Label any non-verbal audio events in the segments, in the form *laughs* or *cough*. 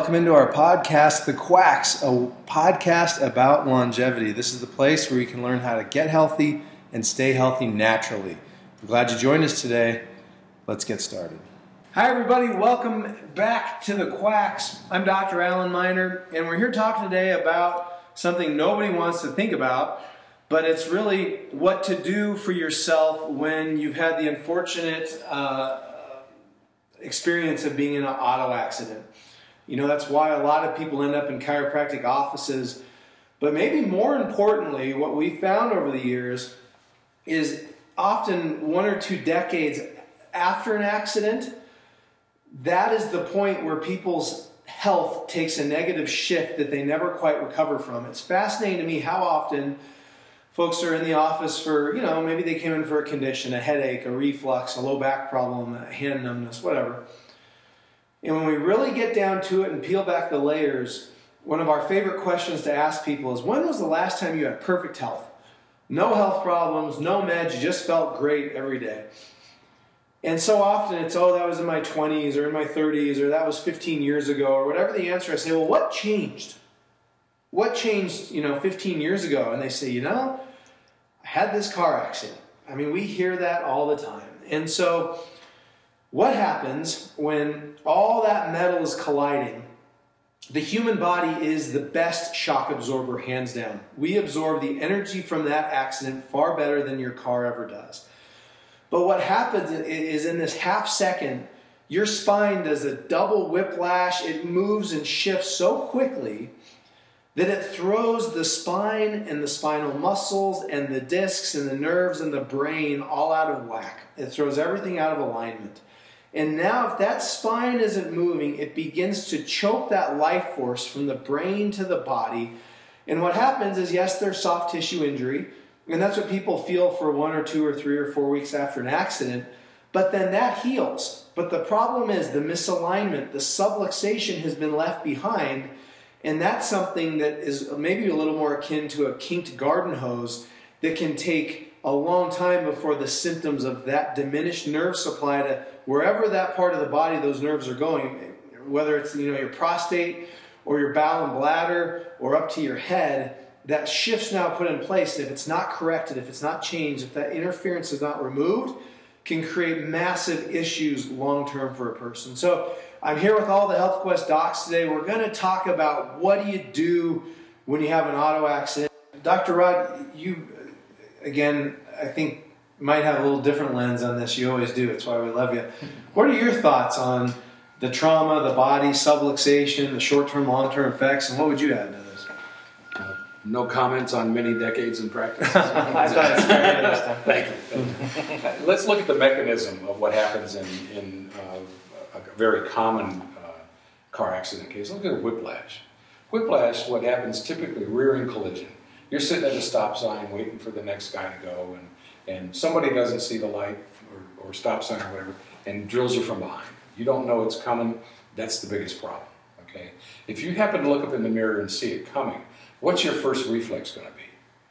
Welcome into our podcast, The Quacks, a podcast about longevity. This is the place where you can learn how to get healthy and stay healthy naturally. I'm glad you joined us today. Let's get started. Hi, everybody. Welcome back to The Quacks. I'm Dr. Alan Miner, and we're here talking today about something nobody wants to think about, but it's really what to do for yourself when you've had the unfortunate uh, experience of being in an auto accident. You know, that's why a lot of people end up in chiropractic offices. But maybe more importantly, what we found over the years is often one or two decades after an accident, that is the point where people's health takes a negative shift that they never quite recover from. It's fascinating to me how often folks are in the office for, you know, maybe they came in for a condition, a headache, a reflux, a low back problem, a hand numbness, whatever and when we really get down to it and peel back the layers, one of our favorite questions to ask people is when was the last time you had perfect health? No health problems, no meds, you just felt great every day. And so often it's, oh, that was in my 20s or in my 30s or that was 15 years ago or whatever the answer. I say, well, what changed? What changed, you know, 15 years ago? And they say, you know, I had this car accident. I mean, we hear that all the time. And so what happens when all that metal is colliding? The human body is the best shock absorber, hands down. We absorb the energy from that accident far better than your car ever does. But what happens is in this half second, your spine does a double whiplash. It moves and shifts so quickly that it throws the spine and the spinal muscles and the discs and the nerves and the brain all out of whack. It throws everything out of alignment. And now, if that spine isn't moving, it begins to choke that life force from the brain to the body. And what happens is, yes, there's soft tissue injury, and that's what people feel for one or two or three or four weeks after an accident. But then that heals. But the problem is the misalignment, the subluxation has been left behind. And that's something that is maybe a little more akin to a kinked garden hose that can take a long time before the symptoms of that diminished nerve supply to wherever that part of the body those nerves are going, whether it's you know your prostate or your bowel and bladder or up to your head, that shift's now put in place. And if it's not corrected, if it's not changed, if that interference is not removed, can create massive issues long term for a person. So I'm here with all the Health Quest docs today. We're going to talk about what do you do when you have an auto accident. Dr. Rod, you again, I think might have a little different lens on this. You always do. It's why we love you. What are your thoughts on the trauma, the body, subluxation, the short-term, long-term effects, and what would you add to this? Uh, no comments on many decades in practice. *laughs* *laughs* I thought it's very interesting. *laughs* Thank you. Let's look at the mechanism of what happens in, in uh, a very common uh, car accident case. Look at whiplash. Whiplash, what happens typically, rear-end collision. You're sitting at a stop sign waiting for the next guy to go, and and somebody doesn't see the light or, or stop sign or whatever and drills you from behind. You don't know it's coming. That's the biggest problem. Okay. If you happen to look up in the mirror and see it coming, what's your first reflex going to be?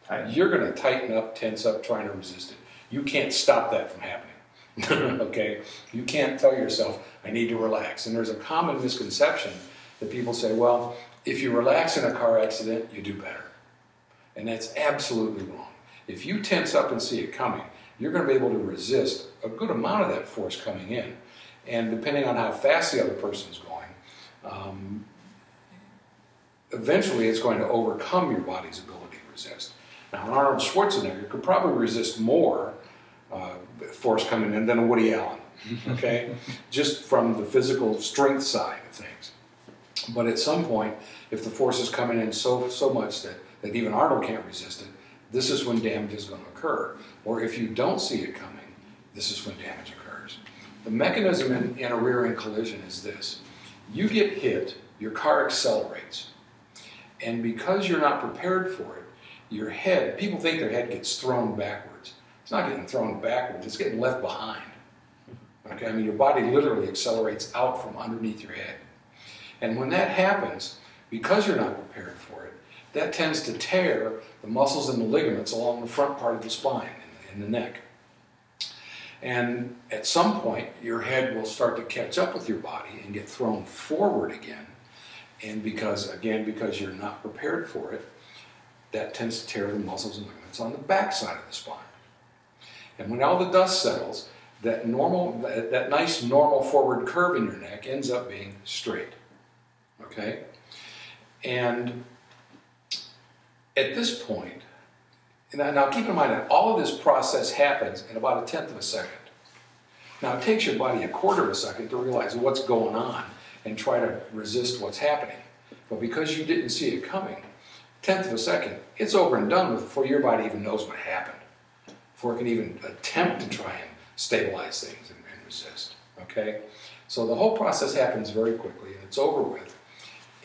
Tighten. You're going to tighten up, tense up, trying to resist it. You can't stop that from happening. *laughs* okay? You can't tell yourself, I need to relax. And there's a common misconception that people say, well, if you relax in a car accident, you do better. And that's absolutely wrong. If you tense up and see it coming, you're going to be able to resist a good amount of that force coming in. And depending on how fast the other person's going, um, eventually it's going to overcome your body's ability to resist. Now, an Arnold Schwarzenegger could probably resist more uh, force coming in than a Woody Allen, *laughs* okay? Just from the physical strength side of things. But at some point, if the force is coming in so, so much that, that even Arnold can't resist it, this is when damage is going to occur. Or if you don't see it coming, this is when damage occurs. The mechanism in, in a rear end collision is this you get hit, your car accelerates. And because you're not prepared for it, your head, people think their head gets thrown backwards. It's not getting thrown backwards, it's getting left behind. Okay, I mean, your body literally accelerates out from underneath your head. And when that happens, because you're not prepared for it, that tends to tear the muscles and the ligaments along the front part of the spine in the neck. And at some point, your head will start to catch up with your body and get thrown forward again. And because, again, because you're not prepared for it, that tends to tear the muscles and ligaments on the back side of the spine. And when all the dust settles, that normal, that, that nice normal forward curve in your neck ends up being straight. Okay? And at this point, now, now keep in mind that all of this process happens in about a tenth of a second. Now it takes your body a quarter of a second to realize what's going on and try to resist what's happening. But because you didn't see it coming, tenth of a second, it's over and done with before your body even knows what happened, before it can even attempt to try and stabilize things and, and resist. Okay? So the whole process happens very quickly and it's over with.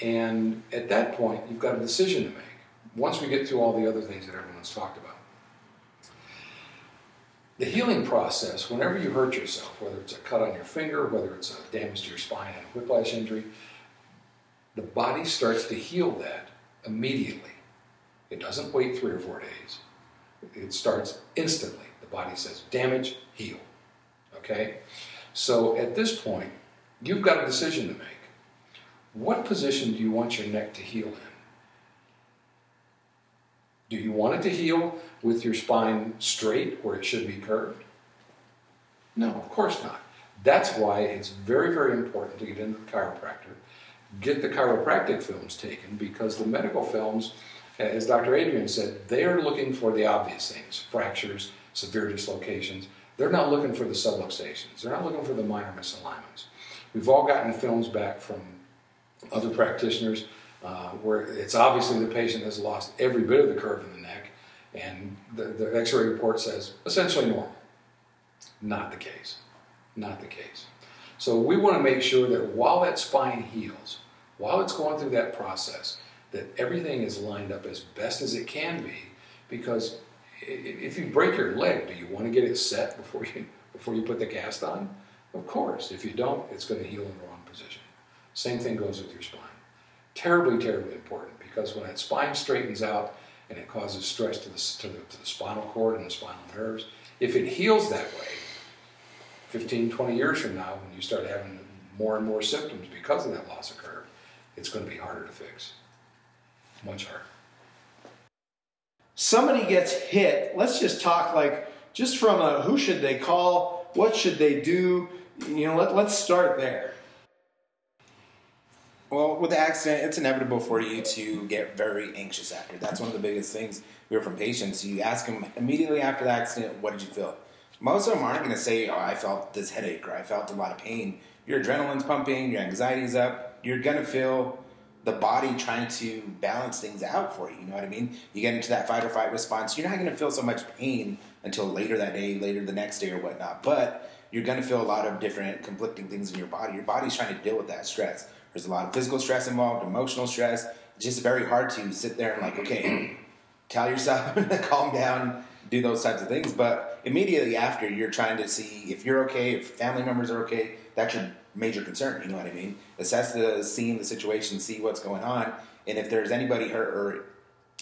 And at that point, you've got a decision to make once we get through all the other things that everyone's talked about. The healing process, whenever you hurt yourself, whether it's a cut on your finger, whether it's a damage to your spine and a whiplash injury, the body starts to heal that immediately. It doesn't wait three or four days. It starts instantly. The body says, damage, heal. Okay? So at this point, you've got a decision to make. What position do you want your neck to heal in? Do you want it to heal with your spine straight where it should be curved? No, of course not. That's why it's very, very important to get into the chiropractor, get the chiropractic films taken because the medical films, as Dr. Adrian said, they are looking for the obvious things fractures, severe dislocations. They're not looking for the subluxations, they're not looking for the minor misalignments. We've all gotten films back from other practitioners uh, where it's obviously the patient has lost every bit of the curve in the neck, and the, the x ray report says essentially normal. Not the case. Not the case. So we want to make sure that while that spine heals, while it's going through that process, that everything is lined up as best as it can be. Because if you break your leg, do you want to get it set before you before you put the cast on? Of course. If you don't, it's going to heal in the wrong position. Same thing goes with your spine terribly, terribly important because when that spine straightens out and it causes stress to the, to the, to the spinal cord and the spinal nerves, if it heals that way, 15, 20 years from now, when you start having more and more symptoms because of that loss of curve, it's going to be harder to fix. Much harder. Somebody gets hit. Let's just talk like just from a who should they call? What should they do? You know, let, let's start there. Well, with the accident, it's inevitable for you to get very anxious after. That's one of the biggest things we hear from patients. You ask them immediately after the accident, what did you feel? Most of them aren't going to say, oh, I felt this headache or I felt a lot of pain. Your adrenaline's pumping, your anxiety's up. You're going to feel the body trying to balance things out for you. You know what I mean? You get into that fight or flight response. You're not going to feel so much pain until later that day, later the next day, or whatnot. But you're going to feel a lot of different conflicting things in your body. Your body's trying to deal with that stress. There's a lot of physical stress involved, emotional stress. It's just very hard to sit there and like, okay, *clears throat* tell yourself, *laughs* calm down, do those types of things. But immediately after, you're trying to see if you're okay, if family members are okay. That's your major concern. You know what I mean? Assess the scene, the situation, see what's going on, and if there's anybody hurt or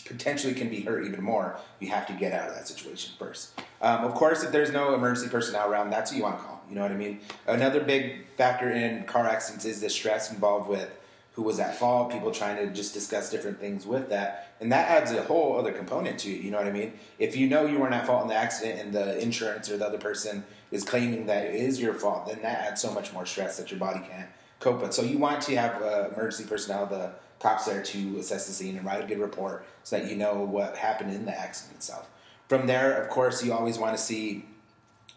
potentially can be hurt even more, you have to get out of that situation first. Um, of course, if there's no emergency personnel around, that's who you want to call. You know what I mean? Another big factor in car accidents is the stress involved with who was at fault, people trying to just discuss different things with that. And that adds a whole other component to it, you know what I mean? If you know you weren't at fault in the accident and the insurance or the other person is claiming that it is your fault, then that adds so much more stress that your body can't cope with. So you want to have uh, emergency personnel, the cops there to assess the scene and write a good report so that you know what happened in the accident itself. From there, of course, you always want to see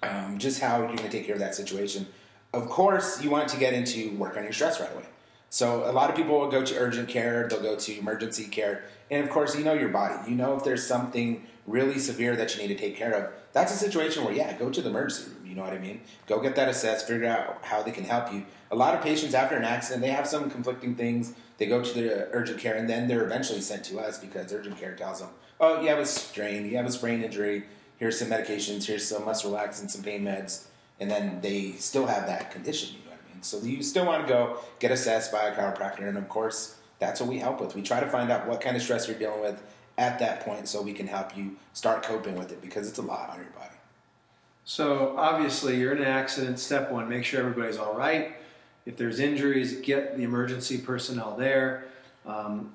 um, just how you're going to take care of that situation. Of course, you want to get into work on your stress right away. So a lot of people will go to urgent care, they'll go to emergency care, and of course, you know your body. You know if there's something really severe that you need to take care of. That's a situation where, yeah, go to the emergency room. You know what I mean? Go get that assessed, figure out how they can help you. A lot of patients after an accident, they have some conflicting things. They go to the urgent care, and then they're eventually sent to us because urgent care tells them, "Oh, you have a strain, you have a sprain injury." Here's some medications, here's some muscle relaxants, some pain meds, and then they still have that condition. You know what I mean? So you still want to go get assessed by a chiropractor, and of course, that's what we help with. We try to find out what kind of stress you're dealing with at that point, so we can help you start coping with it because it's a lot on your body. So obviously, you're in an accident. Step one: make sure everybody's all right. If there's injuries, get the emergency personnel there. Um,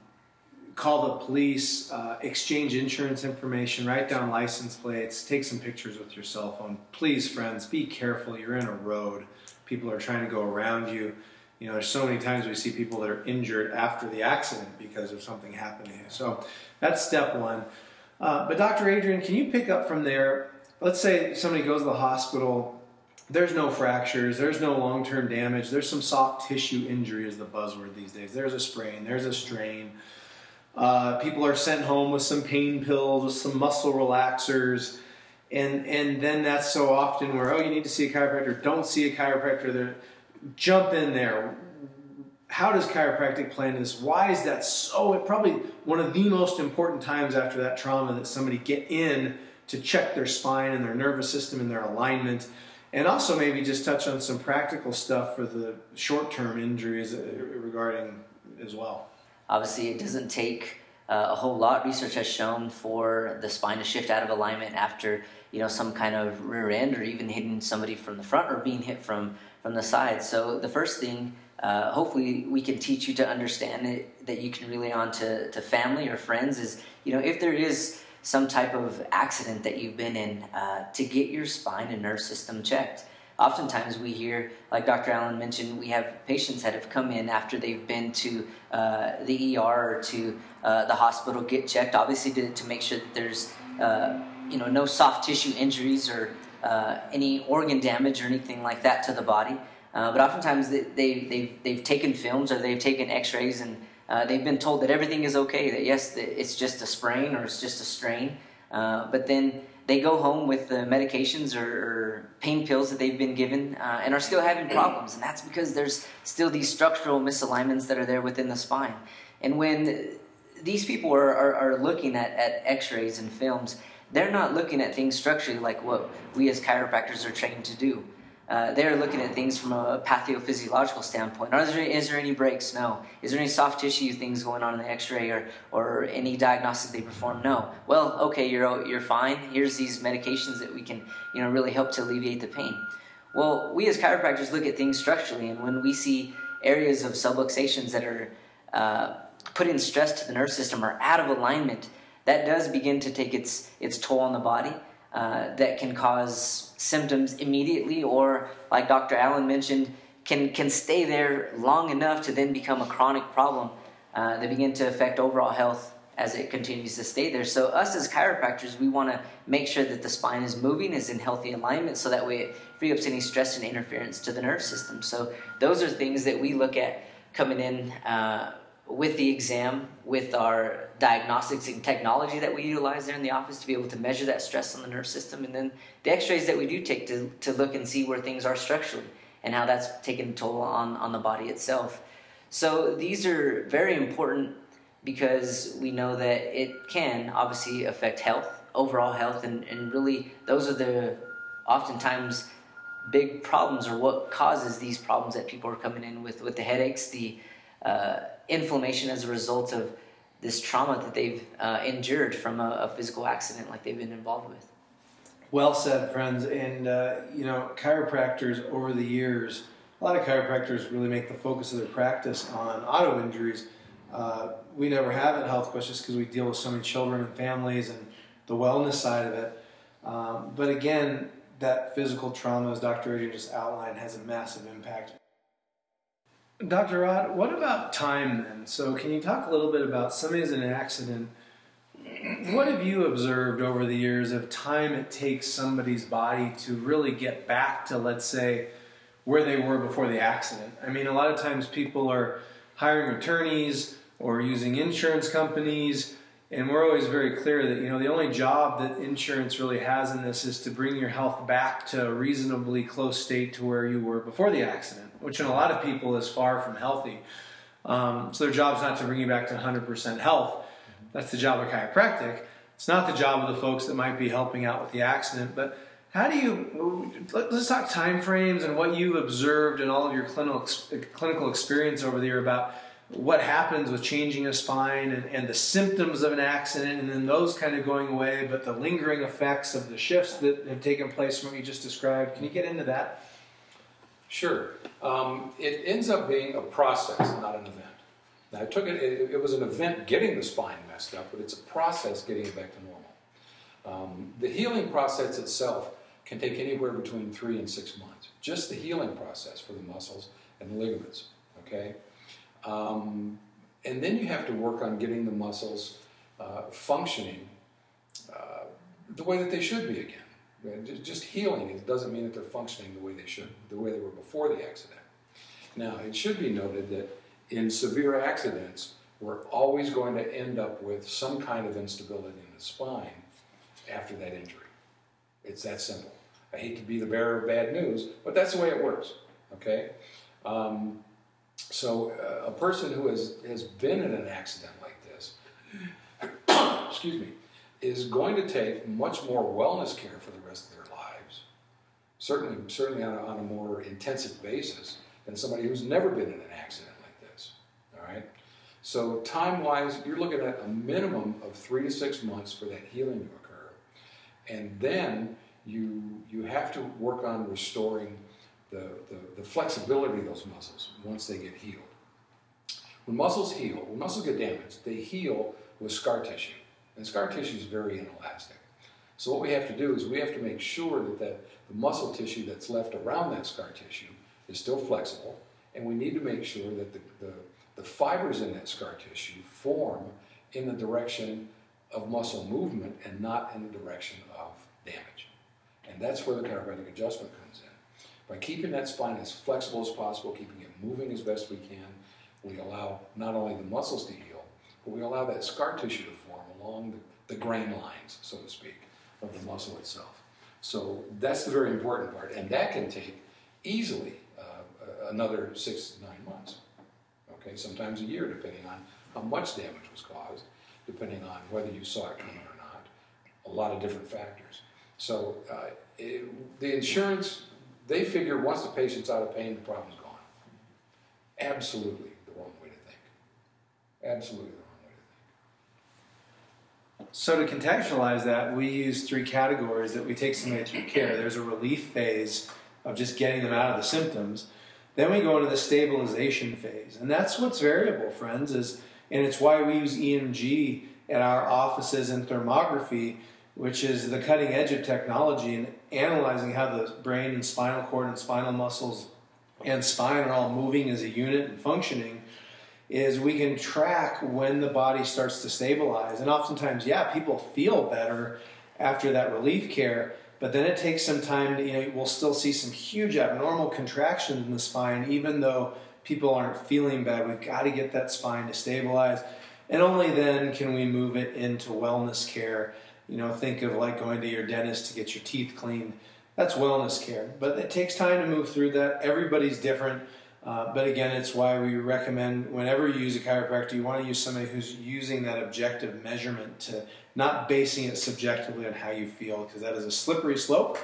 call the police, uh, exchange insurance information, write down license plates, take some pictures with your cell phone. Please, friends, be careful. You're in a road. People are trying to go around you. You know, there's so many times we see people that are injured after the accident because of something happening. So that's step one. Uh, but Dr. Adrian, can you pick up from there? Let's say somebody goes to the hospital. There's no fractures. There's no long-term damage. There's some soft tissue injury is the buzzword these days. There's a sprain. There's a strain. Uh, people are sent home with some pain pills, with some muscle relaxers, and and then that's so often where oh you need to see a chiropractor. Don't see a chiropractor. There, jump in there. How does chiropractic play in this? Why is that so? Probably one of the most important times after that trauma that somebody get in to check their spine and their nervous system and their alignment, and also maybe just touch on some practical stuff for the short-term injuries uh, regarding as well. Obviously, it doesn't take uh, a whole lot. Research has shown for the spine to shift out of alignment after you know some kind of rear end or even hitting somebody from the front or being hit from from the side. So the first thing, uh, hopefully, we can teach you to understand it, that you can rely on to, to family or friends is, you know, if there is some type of accident that you've been in, uh, to get your spine and nerve system checked. Oftentimes we hear, like Dr. Allen mentioned, we have patients that have come in after they've been to uh, the ER or to uh, the hospital get checked, obviously to, to make sure that there's uh, you know no soft tissue injuries or uh, any organ damage or anything like that to the body. Uh, but oftentimes they, they, they've, they've taken films or they've taken x-rays and uh, they've been told that everything is okay, that yes, it's just a sprain or it's just a strain. But then they go home with the medications or, or pain pills that they've been given uh, and are still having problems. And that's because there's still these structural misalignments that are there within the spine. And when these people are, are, are looking at, at x-rays and films, they're not looking at things structurally like what we as chiropractors are trained to do. Uh, they're looking at things from a pathophysiological standpoint. Are there, is there any breaks? No. Is there any soft tissue things going on in the X-ray or, or any diagnostic they perform? No. Well, okay, you're you're fine. Here's these medications that we can you know really help to alleviate the pain. Well, we as chiropractors look at things structurally, and when we see areas of subluxations that are uh, putting stress to the nerve system or out of alignment, that does begin to take its, its toll on the body. Uh, that can cause symptoms immediately, or like Dr. Allen mentioned, can, can stay there long enough to then become a chronic problem. Uh, they begin to affect overall health as it continues to stay there. So, us as chiropractors, we want to make sure that the spine is moving, is in healthy alignment, so that way it free up any stress and interference to the nerve system. So, those are things that we look at coming in uh, with the exam, with our diagnostics and technology that we utilize there in the office to be able to measure that stress on the nerve system, and then the x rays that we do take to, to look and see where things are structurally and how that's taken toll on, on the body itself. So these are very important because we know that it can obviously affect health, overall health, and, and really those are the oftentimes big problems or what causes these problems that people are coming in with, with the headaches, the uh, inflammation as a result of this trauma that they've uh, endured from a, a, physical accident like they've been involved with. Well said, friends. And, uh, you know, chiropractors over the years, a lot of chiropractors really make the focus of their practice on auto injuries. Uh, we never have at Health Quest just because we deal with so many children and families and the wellness side of it. Um, but again, that physical trauma, as Dr. Adrian just outlined, has a massive impact Dr. Rod, what about time then? So, can you talk a little bit about somebody's in an accident? What have you observed over the years of time it takes somebody's body to really get back to, let's say, where they were before the accident? I mean, a lot of times people are hiring attorneys or using insurance companies and we're always very clear that you know the only job that insurance really has in this is to bring your health back to a reasonably close state to where you were before the accident, which in a lot of people is far from healthy. Um, so their job's not to bring you back to 100% health. That's the job of chiropractic. It's not the job of the folks that might be helping out with the accident. But how do you? Let's talk time frames and what you've observed and all of your clinical clinical experience over the year about what happens with changing a spine and, and the symptoms of an accident and then those kind of going away, but the lingering effects of the shifts that have taken place from what you just described. Can you get into that? Sure. Um, it ends up being a process, not an event. Now, it took it, it, it was an event getting the spine messed up, but it's a process getting it back to normal. Um, the healing process itself can take anywhere between three and six months. Just the healing process for the muscles and the ligaments. Okay. Um, and then you have to work on getting the muscles uh, functioning uh, the way that they should be again. Just healing it doesn't mean that they're functioning the way they should, the way they were before the accident. Now, it should be noted that in severe accidents, we're always going to end up with some kind of instability in the spine after that injury. It's that simple. I hate to be the bearer of bad news, but that's the way it works. Okay? Um, so uh, a person who has, has been in an accident like this, *coughs* excuse me, is going to take much more wellness care for the rest of their lives, certainly, certainly on a, on a more intensive basis than somebody who's never been in an accident like this. All right. So time-wise, you're looking at a minimum of three to six months for that healing to occur, and then you you have to work on restoring the, the, the flexibility of those muscles once they get healed. When muscles heal, when muscles get damaged, they heal with scar tissue. And scar tissue is very inelastic. So what we have to do is we have to make sure that, that the muscle tissue that's left around that scar tissue is still flexible, and we need to make sure that the, the, the fibers in that scar tissue form in the direction of muscle movement and not in the direction of damage. And that's where the chiropractic adjustment. By keeping that spine as flexible as possible, keeping it moving as best we can, we allow not only the muscles to heal, but we allow that scar tissue to form along the, the grain lines, so to speak, of the muscle itself. So that's the very important part, and that can take easily uh, another six to nine months. Okay, sometimes a year, depending on how much damage was caused, depending on whether you saw it coming or not. A lot of different factors. So uh, it, the insurance they figure once the patient's out of pain, the problem's gone. Absolutely the wrong way to think. Absolutely the wrong way to think. So to contextualize that, we use three categories that we take somebody through care. There's a relief phase of just getting them out of the symptoms. Then we go into the stabilization phase. And that's what's variable, friends, is and it's why we use EMG at our offices and thermography which is the cutting edge of technology and analyzing how the brain and spinal cord and spinal muscles and spine are all moving as a unit and functioning is we can track when the body starts to stabilize. And oftentimes yeah people feel better after that relief care but then it takes some time to, you know we'll still see some huge abnormal contractions in the spine even though people aren't feeling bad. We've got to get that spine to stabilize. And only then can we move it into wellness care you know, think of like going to your dentist to get your teeth cleaned. That's wellness care. But it takes time to move through that. Everybody's different. Uh, but again, it's why we recommend whenever you use a chiropractor, you want to use somebody who's using that objective measurement to not basing it subjectively on how you feel, because that is a slippery slope.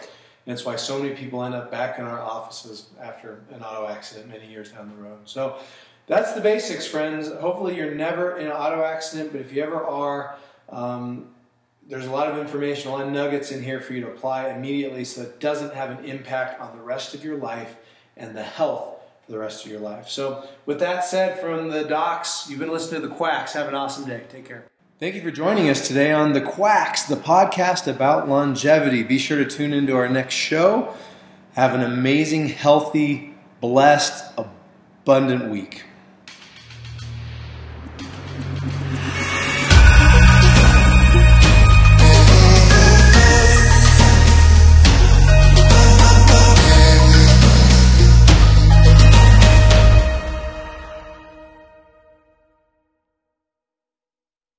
And it's why so many people end up back in our offices after an auto accident many years down the road. So that's the basics, friends. Hopefully, you're never in an auto accident, but if you ever are, um, there's a lot of information, a lot of nuggets in here for you to apply immediately so it doesn't have an impact on the rest of your life and the health for the rest of your life. So, with that said, from the docs, you've been listening to The Quacks. Have an awesome day. Take care. Thank you for joining us today on The Quacks, the podcast about longevity. Be sure to tune into our next show. Have an amazing, healthy, blessed, abundant week.